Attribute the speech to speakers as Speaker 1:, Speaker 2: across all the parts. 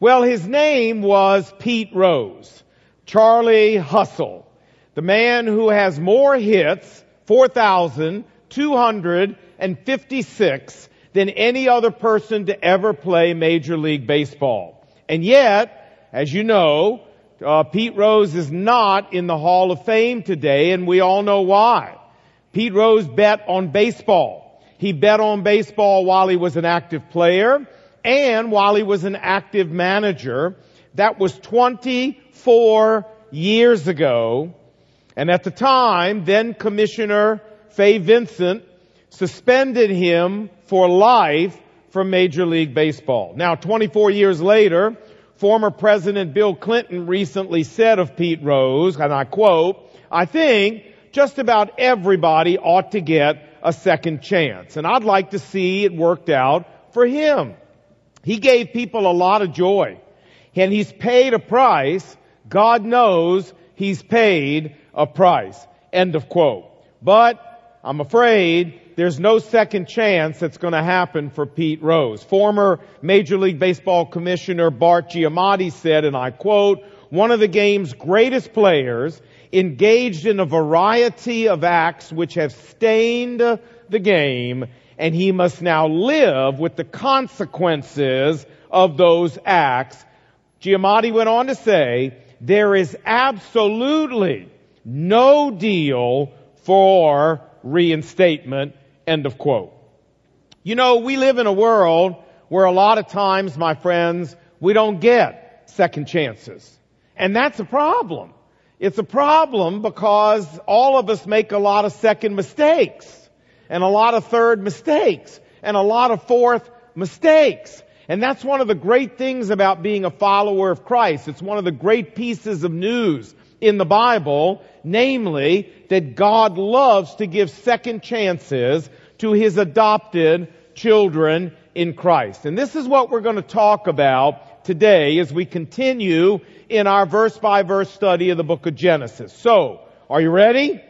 Speaker 1: Well, his name was Pete Rose. Charlie Hustle. The man who has more hits, 4,256, than any other person to ever play Major League Baseball. And yet, as you know, uh, Pete Rose is not in the Hall of Fame today, and we all know why. Pete Rose bet on baseball. He bet on baseball while he was an active player and while he was an active manager. That was 24 years ago. And at the time, then Commissioner Fay Vincent suspended him for life from Major League Baseball. Now, 24 years later, former President Bill Clinton recently said of Pete Rose, and I quote, I think just about everybody ought to get a second chance. And I'd like to see it worked out for him. He gave people a lot of joy. And he's paid a price. God knows he's paid a price. End of quote. But I'm afraid there's no second chance that's going to happen for Pete Rose. Former Major League Baseball Commissioner Bart Giamatti said, and I quote, one of the game's greatest players engaged in a variety of acts which have stained the game, and he must now live with the consequences of those acts. Giamatti went on to say, there is absolutely no deal for reinstatement, end of quote. You know, we live in a world where a lot of times, my friends, we don't get second chances. And that's a problem. It's a problem because all of us make a lot of second mistakes and a lot of third mistakes and a lot of fourth mistakes. And that's one of the great things about being a follower of Christ. It's one of the great pieces of news in the Bible, namely that God loves to give second chances to his adopted children in Christ. And this is what we're going to talk about today as we continue in our verse by verse study of the book of Genesis. So, are you ready?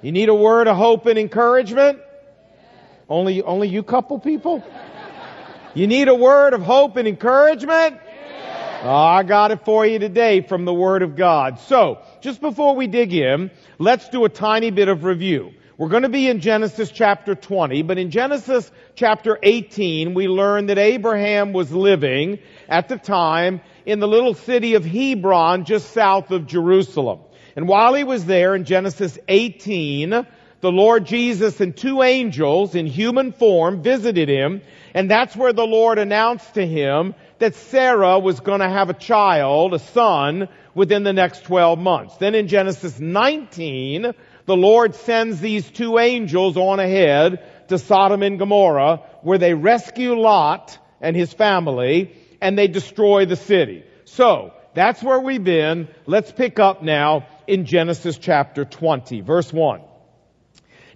Speaker 1: You need a word of hope and encouragement? Only, only you couple people? You need a word of hope and encouragement? Oh, I got it for you today from the Word of God. So, just before we dig in, let's do a tiny bit of review. We're going to be in Genesis chapter 20, but in Genesis chapter 18, we learn that Abraham was living at the time in the little city of Hebron just south of Jerusalem. And while he was there in Genesis 18, the Lord Jesus and two angels in human form visited him, and that's where the Lord announced to him that Sarah was going to have a child, a son, within the next 12 months. Then in Genesis 19, the Lord sends these two angels on ahead to Sodom and Gomorrah where they rescue Lot and his family and they destroy the city. So, that's where we've been. Let's pick up now in Genesis chapter 20, verse 1.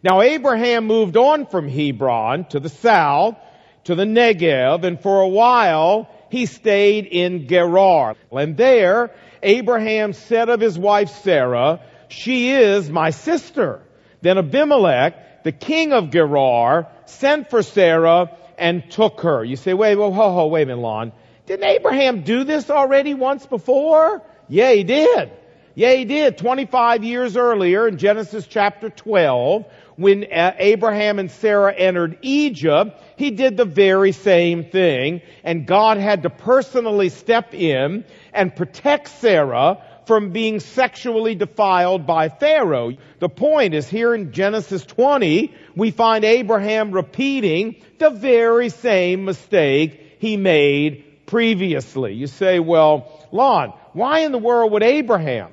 Speaker 1: Now Abraham moved on from Hebron to the south, to the Negev, and for a while he stayed in Gerar. And there, Abraham said of his wife Sarah, she is my sister. Then Abimelech, the king of Gerar, sent for Sarah and took her. You say, wait, whoa, ho, ho, wait a minute, Lon. Didn't Abraham do this already once before? Yeah, he did. Yeah, he did. 25 years earlier in Genesis chapter 12, when uh, Abraham and Sarah entered Egypt, he did the very same thing, and God had to personally step in and protect Sarah from being sexually defiled by Pharaoh. The point is here in Genesis 20, we find Abraham repeating the very same mistake he made previously. You say, well, Lon, why in the world would Abraham,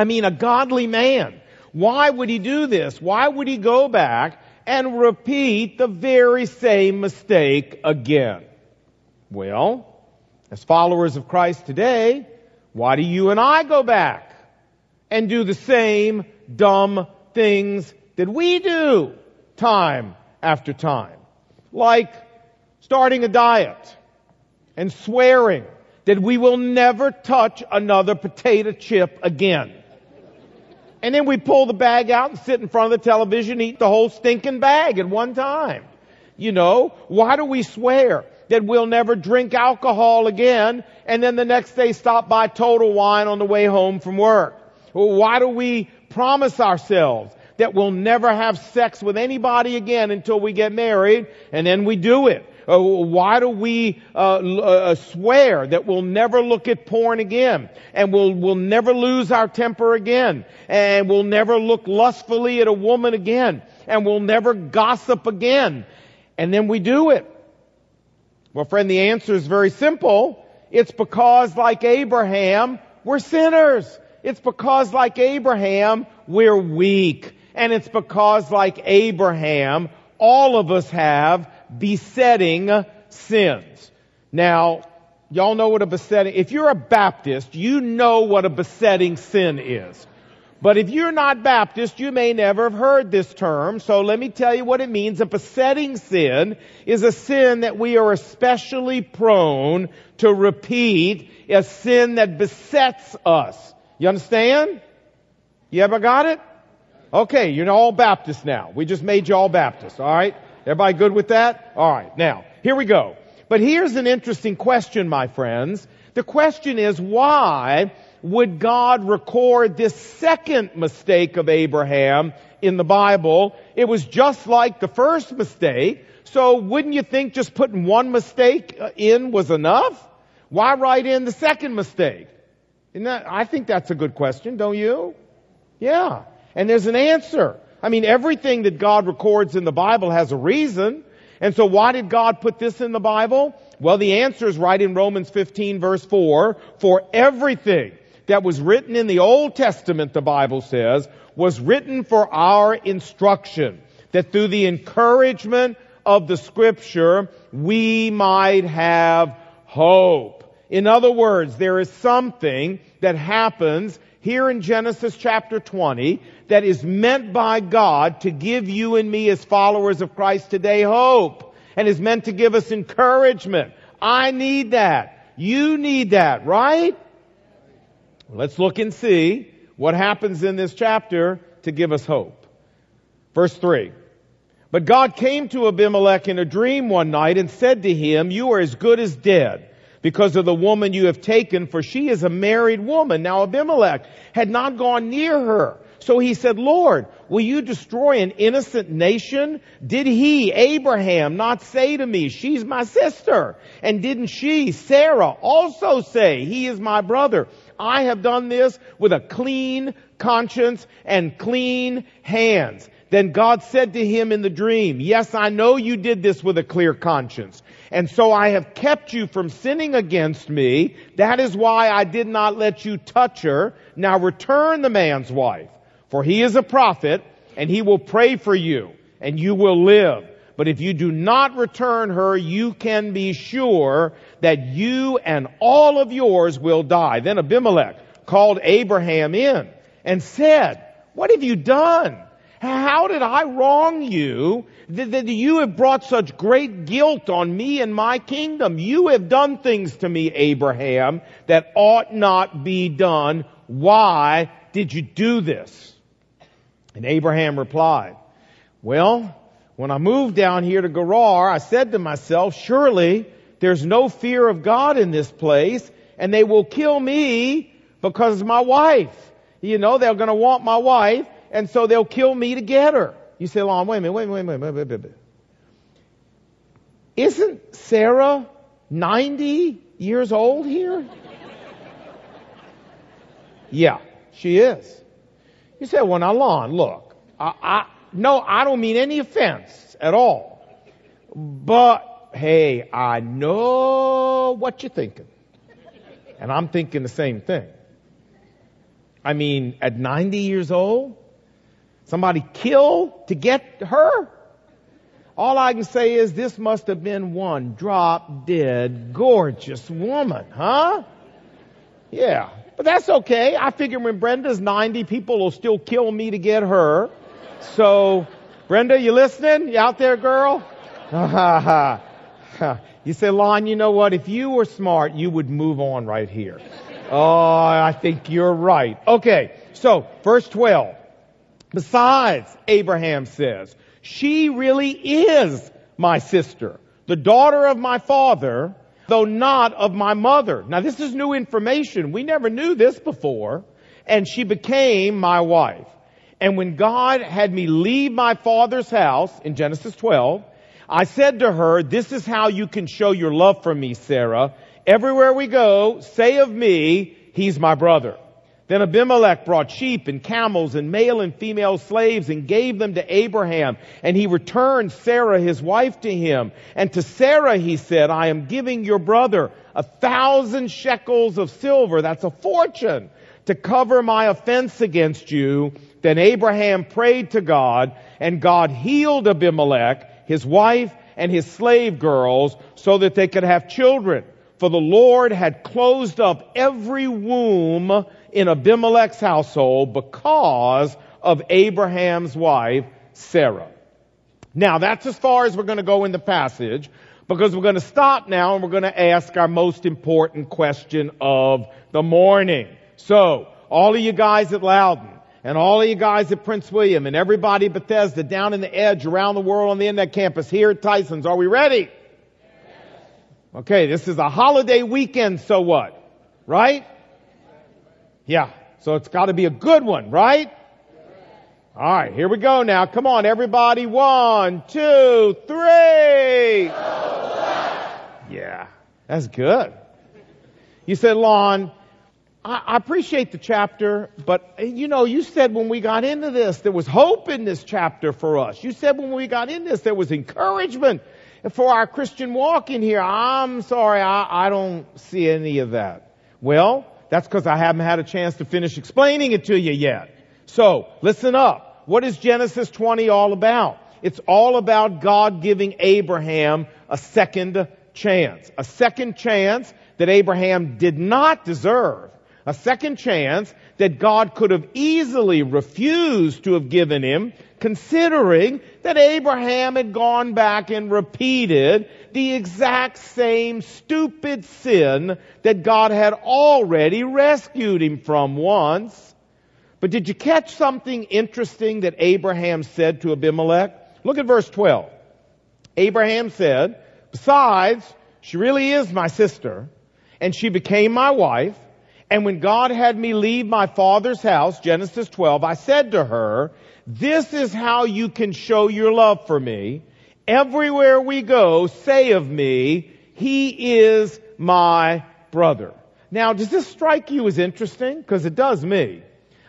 Speaker 1: I mean a godly man, why would he do this? Why would he go back and repeat the very same mistake again? Well, as followers of Christ today, why do you and I go back and do the same dumb things that we do time after time? Like starting a diet and swearing that we will never touch another potato chip again. And then we pull the bag out and sit in front of the television and eat the whole stinking bag at one time. You know, why do we swear? that we'll never drink alcohol again, and then the next day stop by Total Wine on the way home from work? Well, why do we promise ourselves that we'll never have sex with anybody again until we get married, and then we do it? Uh, why do we uh, uh, swear that we'll never look at porn again, and we'll we'll never lose our temper again, and we'll never look lustfully at a woman again, and we'll never gossip again, and then we do it? Well, friend, the answer is very simple. It's because, like Abraham, we're sinners. It's because, like Abraham, we're weak. And it's because, like Abraham, all of us have besetting sins. Now, y'all know what a besetting, if you're a Baptist, you know what a besetting sin is. But if you're not Baptist, you may never have heard this term, so let me tell you what it means. A besetting sin is a sin that we are especially prone to repeat, a sin that besets us. You understand? You ever got it? Okay, you're all Baptist now. We just made you all Baptist, alright? Everybody good with that? Alright, now, here we go. But here's an interesting question, my friends. The question is why would God record this second mistake of Abraham in the Bible? It was just like the first mistake. So wouldn't you think just putting one mistake uh, in was enough? Why write in the second mistake? That, I think that's a good question, don't you? Yeah. And there's an answer. I mean, everything that God records in the Bible has a reason. And so why did God put this in the Bible? Well, the answer is right in Romans 15 verse 4. For everything that was written in the Old Testament, the Bible says, was written for our instruction. That through the encouragement of the scripture, we might have hope. In other words, there is something that happens here in Genesis chapter 20 that is meant by God to give you and me as followers of Christ today hope and is meant to give us encouragement. I need that. You need that, right? Let's look and see what happens in this chapter to give us hope. Verse 3. But God came to Abimelech in a dream one night and said to him, You are as good as dead because of the woman you have taken, for she is a married woman. Now Abimelech had not gone near her. So he said, Lord, will you destroy an innocent nation? Did he, Abraham, not say to me, she's my sister? And didn't she, Sarah, also say, he is my brother? I have done this with a clean conscience and clean hands. Then God said to him in the dream, Yes, I know you did this with a clear conscience. And so I have kept you from sinning against me. That is why I did not let you touch her. Now return the man's wife, for he is a prophet, and he will pray for you, and you will live. But if you do not return her, you can be sure that you and all of yours will die. Then Abimelech called Abraham in and said, What have you done? How did I wrong you that, that you have brought such great guilt on me and my kingdom? You have done things to me, Abraham, that ought not be done. Why did you do this? And Abraham replied, well, when I moved down here to Gerar, I said to myself, surely there's no fear of God in this place and they will kill me because of my wife. You know, they're going to want my wife and so they'll kill me to get her. You say, Lon, wait a minute, wait a minute, wait a minute, wait a minute. Isn't Sarah 90 years old here? yeah, she is. You say, well now Lon, look, I, I, no, I don't mean any offense at all. But, hey, I know what you're thinking. And I'm thinking the same thing. I mean, at 90 years old, Somebody killed to get her? All I can say is this must have been one drop dead gorgeous woman, huh? Yeah. But that's okay. I figure when Brenda's 90, people will still kill me to get her. So, Brenda, you listening? You out there, girl? you say, Lon, you know what? If you were smart, you would move on right here. Oh, I think you're right. Okay. So, verse 12. Besides, Abraham says, she really is my sister, the daughter of my father, though not of my mother. Now this is new information. We never knew this before. And she became my wife. And when God had me leave my father's house in Genesis 12, I said to her, this is how you can show your love for me, Sarah. Everywhere we go, say of me, he's my brother. Then Abimelech brought sheep and camels and male and female slaves and gave them to Abraham. And he returned Sarah, his wife, to him. And to Sarah he said, I am giving your brother a thousand shekels of silver. That's a fortune to cover my offense against you. Then Abraham prayed to God and God healed Abimelech, his wife, and his slave girls so that they could have children. For the Lord had closed up every womb in Abimelech's household because of Abraham's wife, Sarah. Now that's as far as we're going to go in the passage because we're going to stop now and we're going to ask our most important question of the morning. So, all of you guys at Loudoun and all of you guys at Prince William and everybody Bethesda down in the edge around the world on the internet campus here at Tyson's, are we ready? Okay, this is a holiday weekend, so what? Right? Yeah. So it's got to be a good one, right? All right, here we go now. Come on, everybody. One, two, three. Yeah, that's good. You said, Lon, I, appreciate the chapter, but eh, you know, you said when we got into this, there was hope in this chapter for us. You said when we got in this, there was encouragement for our Christian walk in here. I'm sorry, I, I don't see any of that. Well, that's because I haven't had a chance to finish explaining it to you yet. So, listen up. What is Genesis 20 all about? It's all about God giving Abraham a second chance. A second chance that Abraham did not deserve. A second chance that God could have easily refused to have given him, considering that Abraham had gone back and repeated the exact same stupid sin that God had already rescued him from once. But did you catch something interesting that Abraham said to Abimelech? Look at verse 12. Abraham said, besides, she really is my sister, and she became my wife, and when God had me leave my father's house, Genesis 12, I said to her, this is how you can show your love for me. Everywhere we go, say of me, he is my brother. Now, does this strike you as interesting? Because it does me.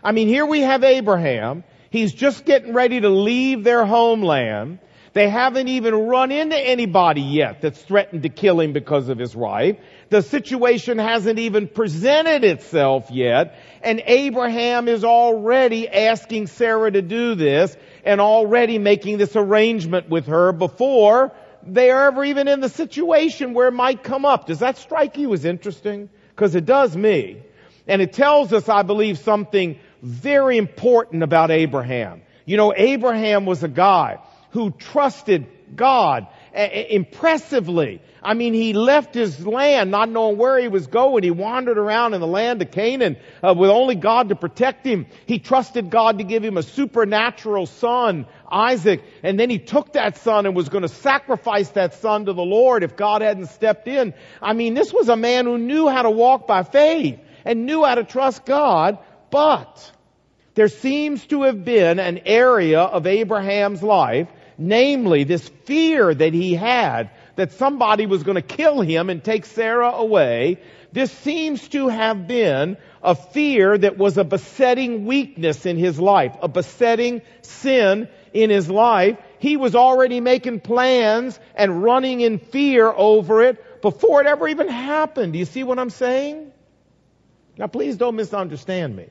Speaker 1: I mean, here we have Abraham. He's just getting ready to leave their homeland. They haven't even run into anybody yet that's threatened to kill him because of his wife. The situation hasn't even presented itself yet. And Abraham is already asking Sarah to do this and already making this arrangement with her before they are ever even in the situation where it might come up. Does that strike you as interesting? Because it does me. And it tells us, I believe, something very important about Abraham. You know, Abraham was a guy who trusted God impressively. I mean, he left his land not knowing where he was going. He wandered around in the land of Canaan uh, with only God to protect him. He trusted God to give him a supernatural son, Isaac, and then he took that son and was going to sacrifice that son to the Lord if God hadn't stepped in. I mean, this was a man who knew how to walk by faith and knew how to trust God, but there seems to have been an area of Abraham's life Namely, this fear that he had that somebody was going to kill him and take Sarah away. This seems to have been a fear that was a besetting weakness in his life, a besetting sin in his life. He was already making plans and running in fear over it before it ever even happened. Do you see what I'm saying? Now please don't misunderstand me.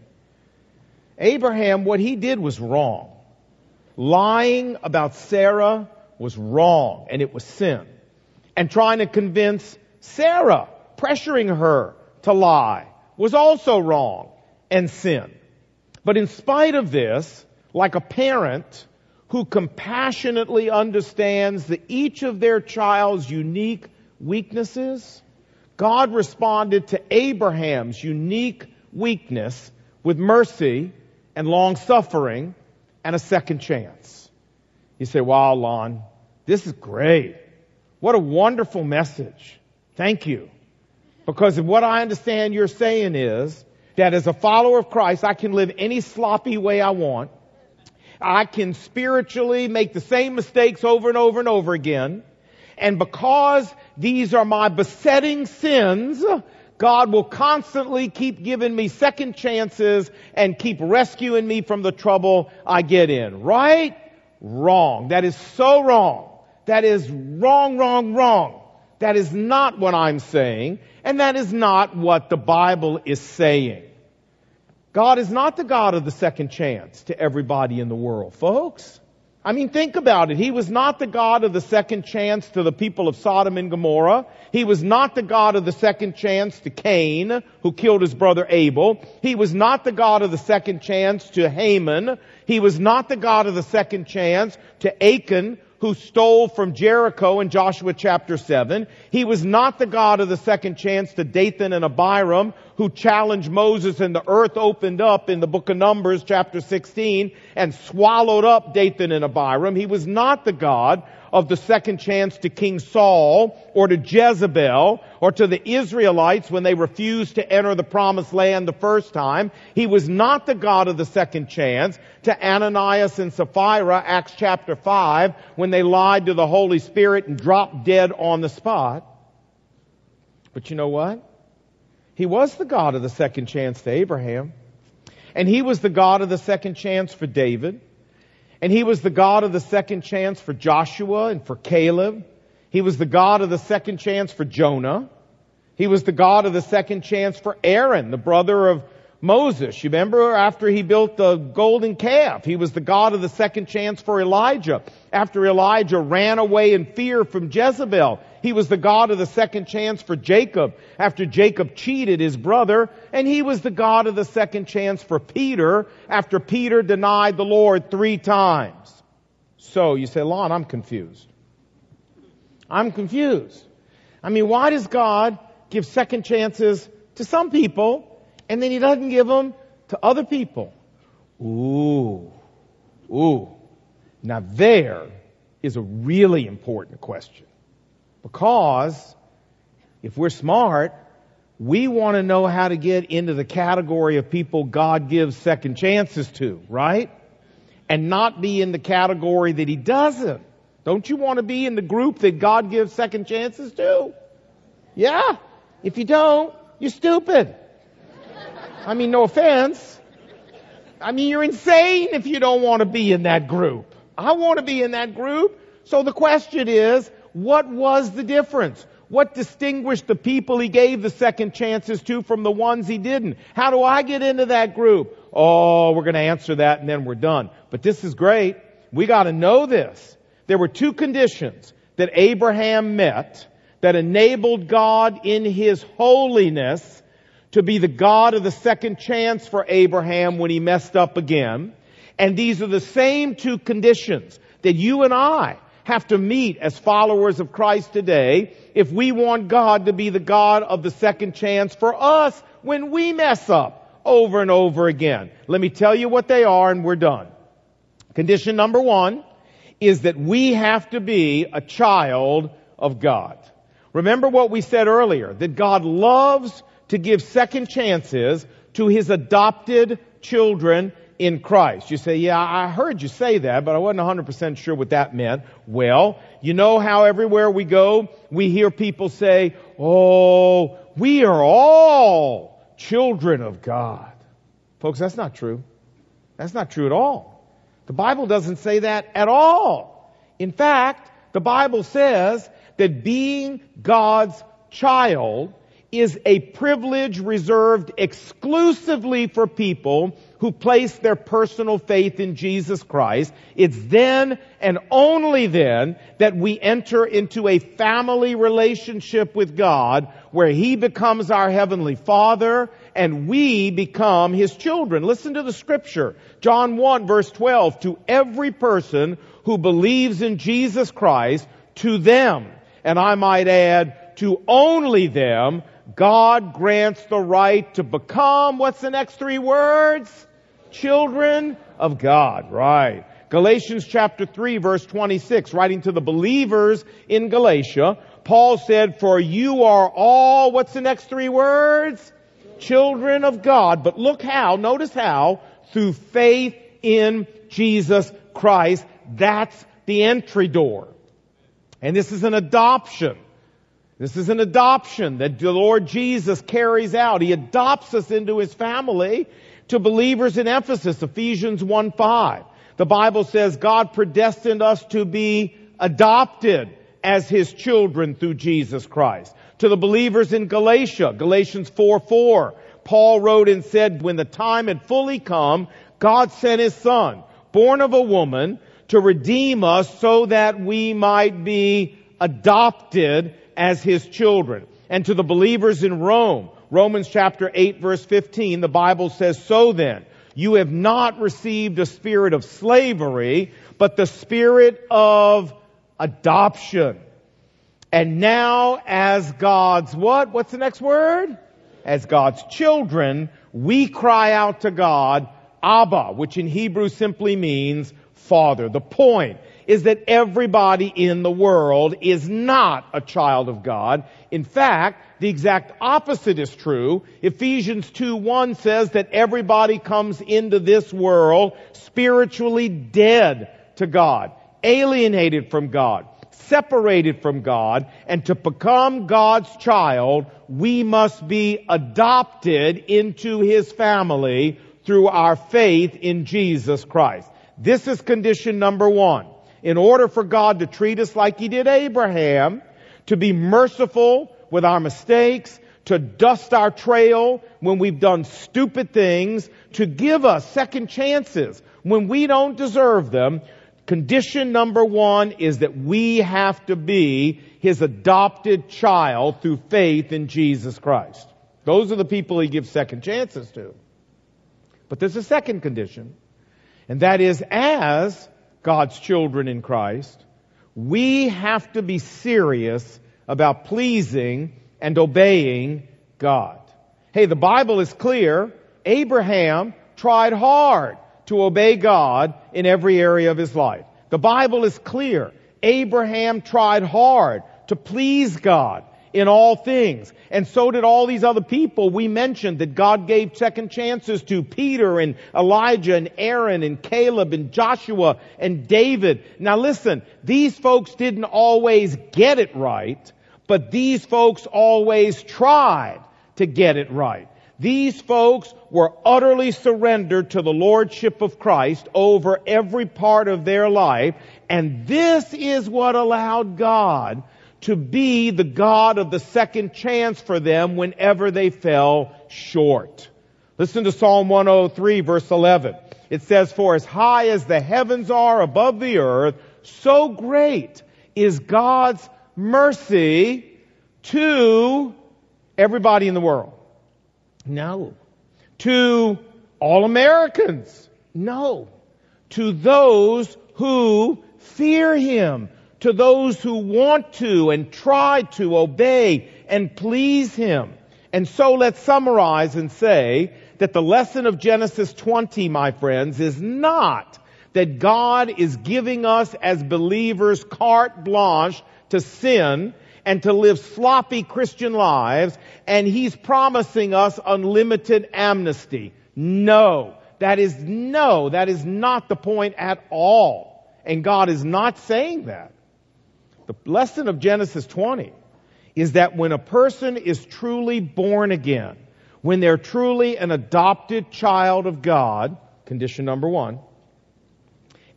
Speaker 1: Abraham, what he did was wrong. Lying about Sarah was wrong and it was sin. And trying to convince Sarah, pressuring her to lie, was also wrong and sin. But in spite of this, like a parent who compassionately understands that each of their child's unique weaknesses, God responded to Abraham's unique weakness with mercy and long suffering and a second chance. You say, wow, Lon, this is great. What a wonderful message. Thank you. Because what I understand you're saying is that as a follower of Christ, I can live any sloppy way I want. I can spiritually make the same mistakes over and over and over again. And because these are my besetting sins, God will constantly keep giving me second chances and keep rescuing me from the trouble I get in. Right? Wrong. That is so wrong. That is wrong, wrong, wrong. That is not what I'm saying, and that is not what the Bible is saying. God is not the God of the second chance to everybody in the world, folks. I mean, think about it. He was not the God of the second chance to the people of Sodom and Gomorrah. He was not the God of the second chance to Cain, who killed his brother Abel. He was not the God of the second chance to Haman. He was not the God of the second chance to Achan, who stole from Jericho in Joshua chapter 7. He was not the God of the second chance to Dathan and Abiram, who challenged Moses and the earth opened up in the book of Numbers chapter 16 and swallowed up Dathan and Abiram. He was not the God of the second chance to King Saul or to Jezebel or to the Israelites when they refused to enter the promised land the first time. He was not the God of the second chance to Ananias and Sapphira, Acts chapter 5, when they lied to the Holy Spirit and dropped dead on the spot. But you know what? He was the God of the second chance to Abraham. And he was the God of the second chance for David. And he was the God of the second chance for Joshua and for Caleb. He was the God of the second chance for Jonah. He was the God of the second chance for Aaron, the brother of Moses. You remember after he built the golden calf, he was the God of the second chance for Elijah. After Elijah ran away in fear from Jezebel, he was the God of the second chance for Jacob after Jacob cheated his brother. And he was the God of the second chance for Peter after Peter denied the Lord three times. So you say, Lon, I'm confused. I'm confused. I mean, why does God give second chances to some people and then he doesn't give them to other people? Ooh. Ooh. Now there is a really important question. Because if we're smart, we want to know how to get into the category of people God gives second chances to, right? And not be in the category that He doesn't. Don't you want to be in the group that God gives second chances to? Yeah. If you don't, you're stupid. I mean, no offense. I mean, you're insane if you don't want to be in that group. I want to be in that group. So the question is, what was the difference? What distinguished the people he gave the second chances to from the ones he didn't? How do I get into that group? Oh, we're going to answer that and then we're done. But this is great. We got to know this. There were two conditions that Abraham met that enabled God in his holiness to be the God of the second chance for Abraham when he messed up again. And these are the same two conditions that you and I have to meet as followers of Christ today if we want God to be the God of the second chance for us when we mess up over and over again. Let me tell you what they are and we're done. Condition number one is that we have to be a child of God. Remember what we said earlier, that God loves to give second chances to His adopted children in Christ. You say, yeah, I heard you say that, but I wasn't 100% sure what that meant. Well, you know how everywhere we go, we hear people say, oh, we are all children of God. Folks, that's not true. That's not true at all. The Bible doesn't say that at all. In fact, the Bible says that being God's child is a privilege reserved exclusively for people who place their personal faith in Jesus Christ. It's then and only then that we enter into a family relationship with God where He becomes our Heavenly Father and we become His children. Listen to the scripture. John 1 verse 12. To every person who believes in Jesus Christ, to them, and I might add, to only them, God grants the right to become, what's the next three words? Children of God, right. Galatians chapter 3 verse 26, writing to the believers in Galatia, Paul said, for you are all, what's the next three words? Children of God. But look how, notice how, through faith in Jesus Christ, that's the entry door. And this is an adoption. This is an adoption that the Lord Jesus carries out. He adopts us into His family to believers in Ephesus, Ephesians 1 5. The Bible says God predestined us to be adopted as His children through Jesus Christ. To the believers in Galatia, Galatians 4 4, Paul wrote and said, when the time had fully come, God sent His Son, born of a woman, to redeem us so that we might be adopted as His children. And to the believers in Rome, Romans chapter 8 verse 15, the Bible says, so then, you have not received a spirit of slavery, but the spirit of adoption. And now as God's what? What's the next word? As God's children, we cry out to God, Abba, which in Hebrew simply means Father. The point is that everybody in the world is not a child of God. In fact, the exact opposite is true. Ephesians 2:1 says that everybody comes into this world spiritually dead to God, alienated from God, separated from God, and to become God's child, we must be adopted into His family through our faith in Jesus Christ. This is condition number one in order for God to treat us like He did Abraham, to be merciful with our mistakes, to dust our trail when we've done stupid things, to give us second chances when we don't deserve them. Condition number one is that we have to be His adopted child through faith in Jesus Christ. Those are the people He gives second chances to. But there's a second condition, and that is as God's children in Christ, we have to be serious about pleasing and obeying God. Hey, the Bible is clear. Abraham tried hard to obey God in every area of his life. The Bible is clear. Abraham tried hard to please God in all things. And so did all these other people we mentioned that God gave second chances to Peter and Elijah and Aaron and Caleb and Joshua and David. Now listen, these folks didn't always get it right, but these folks always tried to get it right. These folks were utterly surrendered to the Lordship of Christ over every part of their life, and this is what allowed God to be the God of the second chance for them whenever they fell short. Listen to Psalm 103 verse 11. It says, For as high as the heavens are above the earth, so great is God's mercy to everybody in the world. No. To all Americans. No. To those who fear Him to those who want to and try to obey and please Him. And so let's summarize and say that the lesson of Genesis 20, my friends, is not that God is giving us as believers carte blanche to sin and to live sloppy Christian lives and He's promising us unlimited amnesty. No. That is no, that is not the point at all. And God is not saying that. The lesson of Genesis 20 is that when a person is truly born again, when they're truly an adopted child of God, condition number one,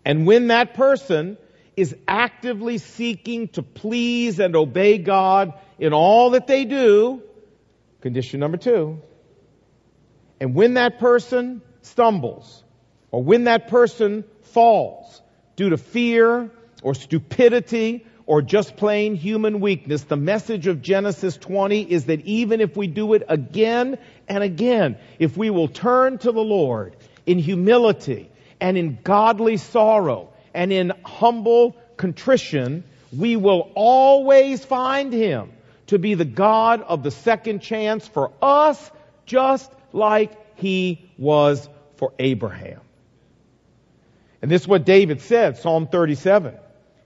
Speaker 1: and when that person is actively seeking to please and obey God in all that they do, condition number two, and when that person stumbles, or when that person falls due to fear or stupidity or just plain human weakness, the message of Genesis 20 is that even if we do it again and again, if we will turn to the Lord in humility and in godly sorrow and in humble contrition, we will always find Him to be the God of the second chance for us, just like He was for Abraham. And this is what David said, Psalm 37.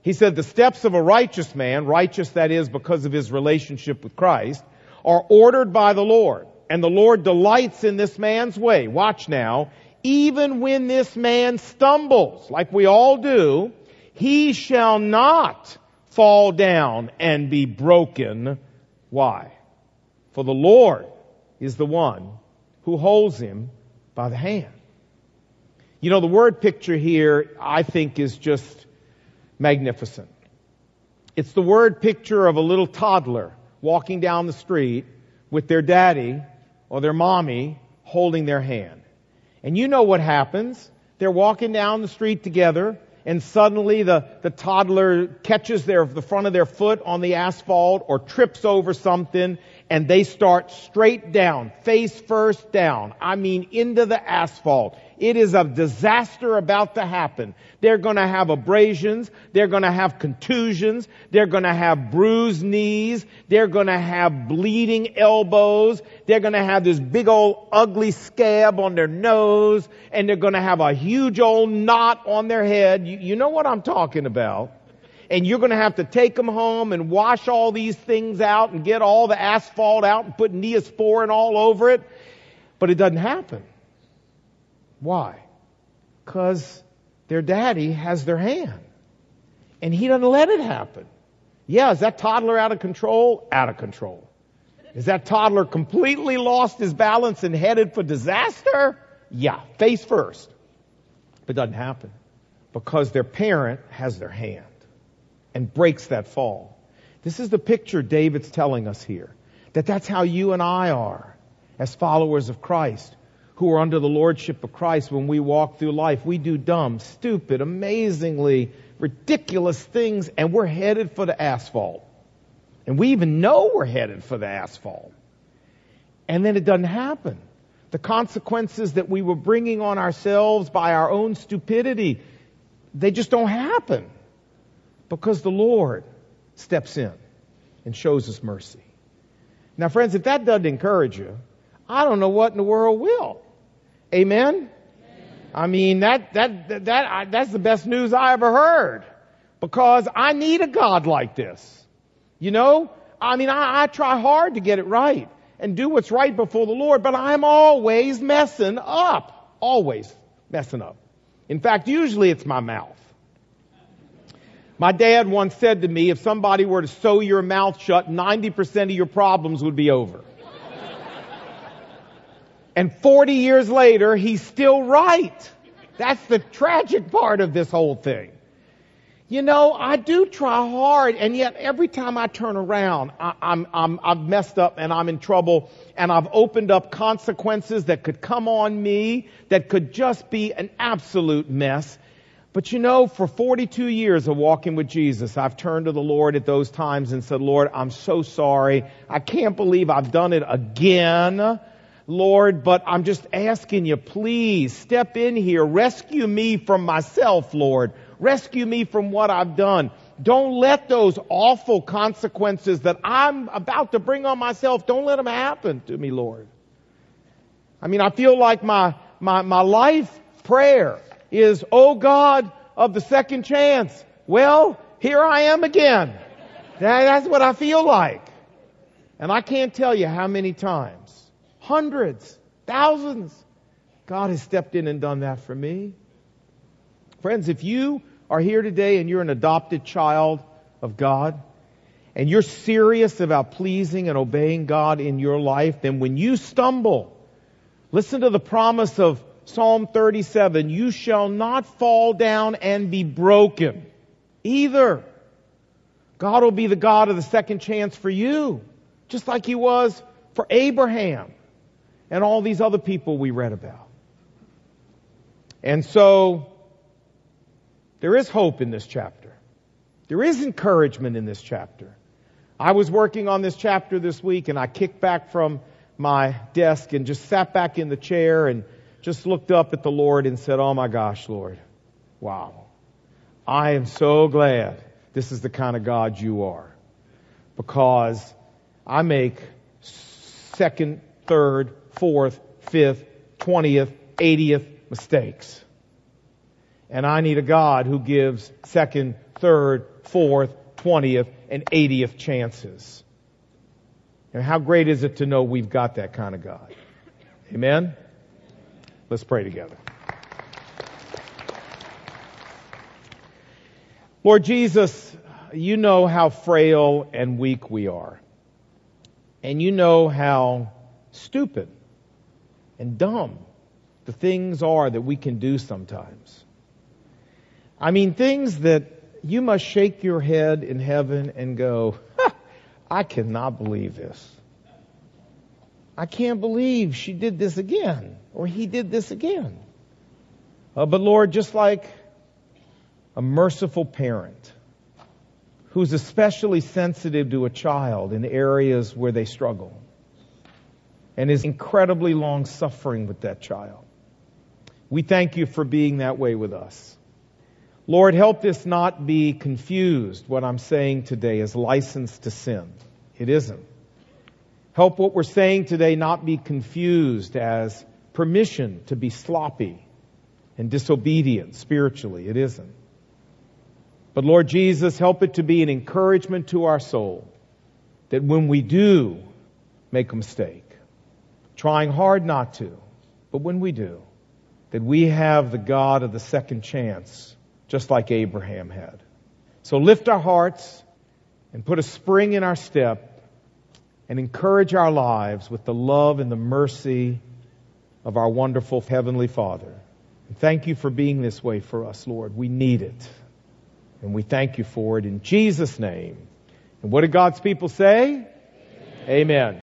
Speaker 1: He said, the steps of a righteous man, righteous that is because of his relationship with Christ, are ordered by the Lord. And the Lord delights in this man's way. Watch now. Even when this man stumbles, like we all do, he shall not fall down and be broken. Why? For the Lord is the one who holds him by the hand. You know, the word picture here, I think, is just magnificent. It's the word picture of a little toddler walking down the street with their daddy or their mommy holding their hand. And you know what happens. They're walking down the street together and suddenly the, the toddler catches their, the front of their foot on the asphalt or trips over something and they start straight down, face first down. I mean into the asphalt. It is a disaster about to happen. They're going to have abrasions. They're going to have contusions. They're going to have bruised knees. They're going to have bleeding elbows. They're going to have this big old ugly scab on their nose. And they're going to have a huge old knot on their head. You, you know what I'm talking about and you're going to have to take them home and wash all these things out and get all the asphalt out and put neosporin all over it. But it doesn't happen. Why? Because their daddy has their hand. And he doesn't let it happen. Yeah, is that toddler out of control? Out of control. Is that toddler completely lost his balance and headed for disaster? Yeah, face first. But it doesn't happen because their parent has their hand and breaks that fall. This is the picture David's telling us here. That that's how you and I are as followers of Christ who are under the lordship of Christ when we walk through life. We do dumb, stupid, amazingly ridiculous things, and we're headed for the asphalt. And we even know we're headed for the asphalt. And then it doesn't happen. The consequences that we were bringing on ourselves by our own stupidity, they just don't happen. Because the Lord steps in and shows us mercy. Now, friends, if that doesn't encourage you, I don't know what in the world will. Amen? I mean, that, that, that, that, that's the best news I ever heard. Because I need a God like this. You know? I mean, I, I try hard to get it right and do what's right before the Lord, but I'm always messing up. Always messing up. In fact, usually it's my mouth. My dad once said to me, if somebody were to sew your mouth shut, 90% of your problems would be over. And 40 years later, he's still right. That's the tragic part of this whole thing. You know, I do try hard, and yet every time I turn around, I, I'm, I'm, I've messed up and I'm in trouble, and I've opened up consequences that could come on me that could just be an absolute mess. But you know, for 42 years of walking with Jesus, I've turned to the Lord at those times and said, Lord, I'm so sorry. I can't believe I've done it again. Lord, but I'm just asking you, please step in here. Rescue me from myself, Lord. Rescue me from what I've done. Don't let those awful consequences that I'm about to bring on myself, don't let them happen to me, Lord. I mean, I feel like my, my, my life prayer is, oh God of the second chance. Well, here I am again. That, that's what I feel like. And I can't tell you how many times Hundreds, thousands. God has stepped in and done that for me. Friends, if you are here today and you're an adopted child of God, and you're serious about pleasing and obeying God in your life, then when you stumble, listen to the promise of Psalm 37, you shall not fall down and be broken either. God will be the God of the second chance for you, just like He was for Abraham and all these other people we read about. And so, there is hope in this chapter. There is encouragement in this chapter. I was working on this chapter this week and I kicked back from my desk and just sat back in the chair and just looked up at the Lord and said, Oh my gosh, Lord. Wow. I am so glad this is the kind of God you are. Because I make second, third, fourth, fifth, twentieth, eightieth mistakes. And I need a God who gives second, third, fourth, twentieth, and eightieth chances. And how great is it to know we've got that kind of God? Amen? Let's pray together. Lord Jesus, you know how frail and weak we are. And you know how stupid and dumb the things are that we can do sometimes. I mean, things that you must shake your head in heaven and go, I cannot believe this. I can't believe she did this again, or he did this again. Uh, but Lord, just like a merciful parent who's especially sensitive to a child in areas where they struggle and is incredibly long suffering with that child. We thank you for being that way with us. Lord, help this not be confused, what I'm saying today is license to sin. It isn't. Help what we're saying today not be confused as permission to be sloppy and disobedient spiritually. It isn't. But Lord Jesus, help it to be an encouragement to our soul that when we do make a mistake, trying hard not to, but when we do, that we have the God of the second chance, just like Abraham had. So lift our hearts and put a spring in our step and encourage our lives with the love and the mercy of our wonderful Heavenly Father. Thank you for being this way for us, Lord. We need it. And we thank you for it in Jesus' name. And what did God's people say? Amen. Amen.